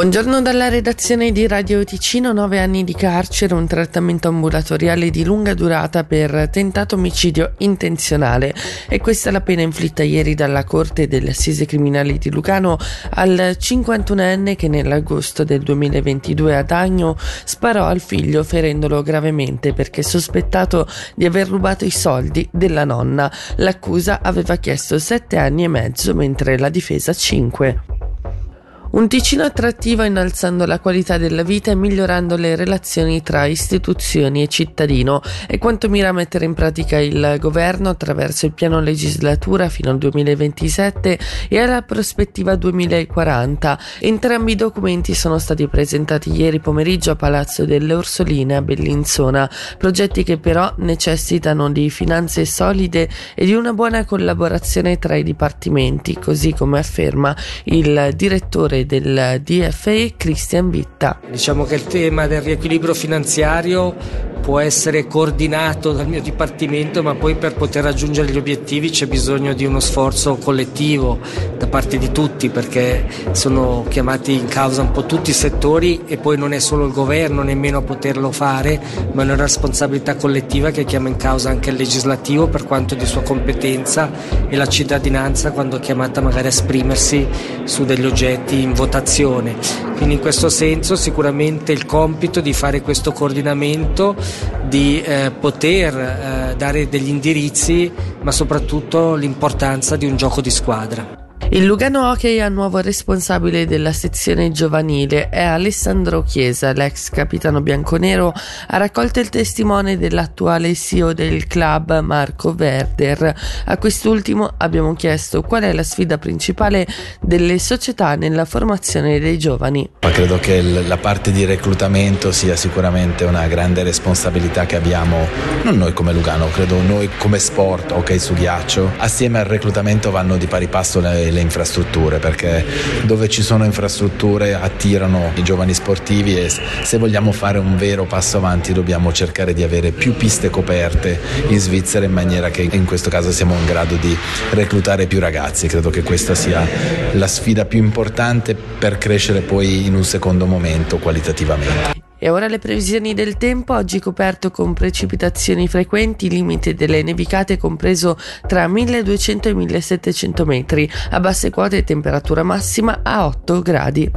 Buongiorno dalla redazione di Radio Ticino, 9 anni di carcere, un trattamento ambulatoriale di lunga durata per tentato omicidio intenzionale e questa è la pena inflitta ieri dalla Corte delle Assise Criminali di Lugano al 51enne che nell'agosto del 2022 ad Agno sparò al figlio ferendolo gravemente perché sospettato di aver rubato i soldi della nonna. L'accusa aveva chiesto 7 anni e mezzo mentre la difesa 5. Un Ticino attrattivo innalzando la qualità della vita e migliorando le relazioni tra istituzioni e cittadino è quanto mira a mettere in pratica il governo attraverso il piano legislatura fino al 2027 e alla prospettiva 2040. Entrambi i documenti sono stati presentati ieri pomeriggio a Palazzo delle Orsoline a Bellinzona, progetti che però necessitano di finanze solide e di una buona collaborazione tra i dipartimenti, così come afferma il direttore del DFE Christian Vitta. Diciamo che il tema del riequilibrio finanziario può essere coordinato dal mio dipartimento, ma poi per poter raggiungere gli obiettivi c'è bisogno di uno sforzo collettivo da parte di tutti, perché sono chiamati in causa un po' tutti i settori e poi non è solo il governo nemmeno a poterlo fare, ma è una responsabilità collettiva che chiama in causa anche il legislativo per quanto di sua competenza e la cittadinanza quando è chiamata magari a esprimersi su degli oggetti in votazione. Quindi in questo senso sicuramente il compito di fare questo coordinamento di eh, poter eh, dare degli indirizzi, ma soprattutto l'importanza di un gioco di squadra. Il Lugano Hockey ha nuovo responsabile della sezione giovanile è Alessandro Chiesa, l'ex capitano bianconero, ha raccolto il testimone dell'attuale CEO del club Marco Verder. A quest'ultimo abbiamo chiesto qual è la sfida principale delle società nella formazione dei giovani. Ma credo che la parte di reclutamento sia sicuramente una grande responsabilità che abbiamo, non noi come Lugano, credo noi come sport, ok su ghiaccio. Assieme al reclutamento vanno di pari passo le, le le infrastrutture perché dove ci sono infrastrutture attirano i giovani sportivi e se vogliamo fare un vero passo avanti dobbiamo cercare di avere più piste coperte in Svizzera in maniera che in questo caso siamo in grado di reclutare più ragazzi. Credo che questa sia la sfida più importante per crescere poi in un secondo momento qualitativamente. E ora le previsioni del tempo, oggi coperto con precipitazioni frequenti, limite delle nevicate compreso tra 1200 e 1700 metri, a basse quote temperatura massima a 8 gradi.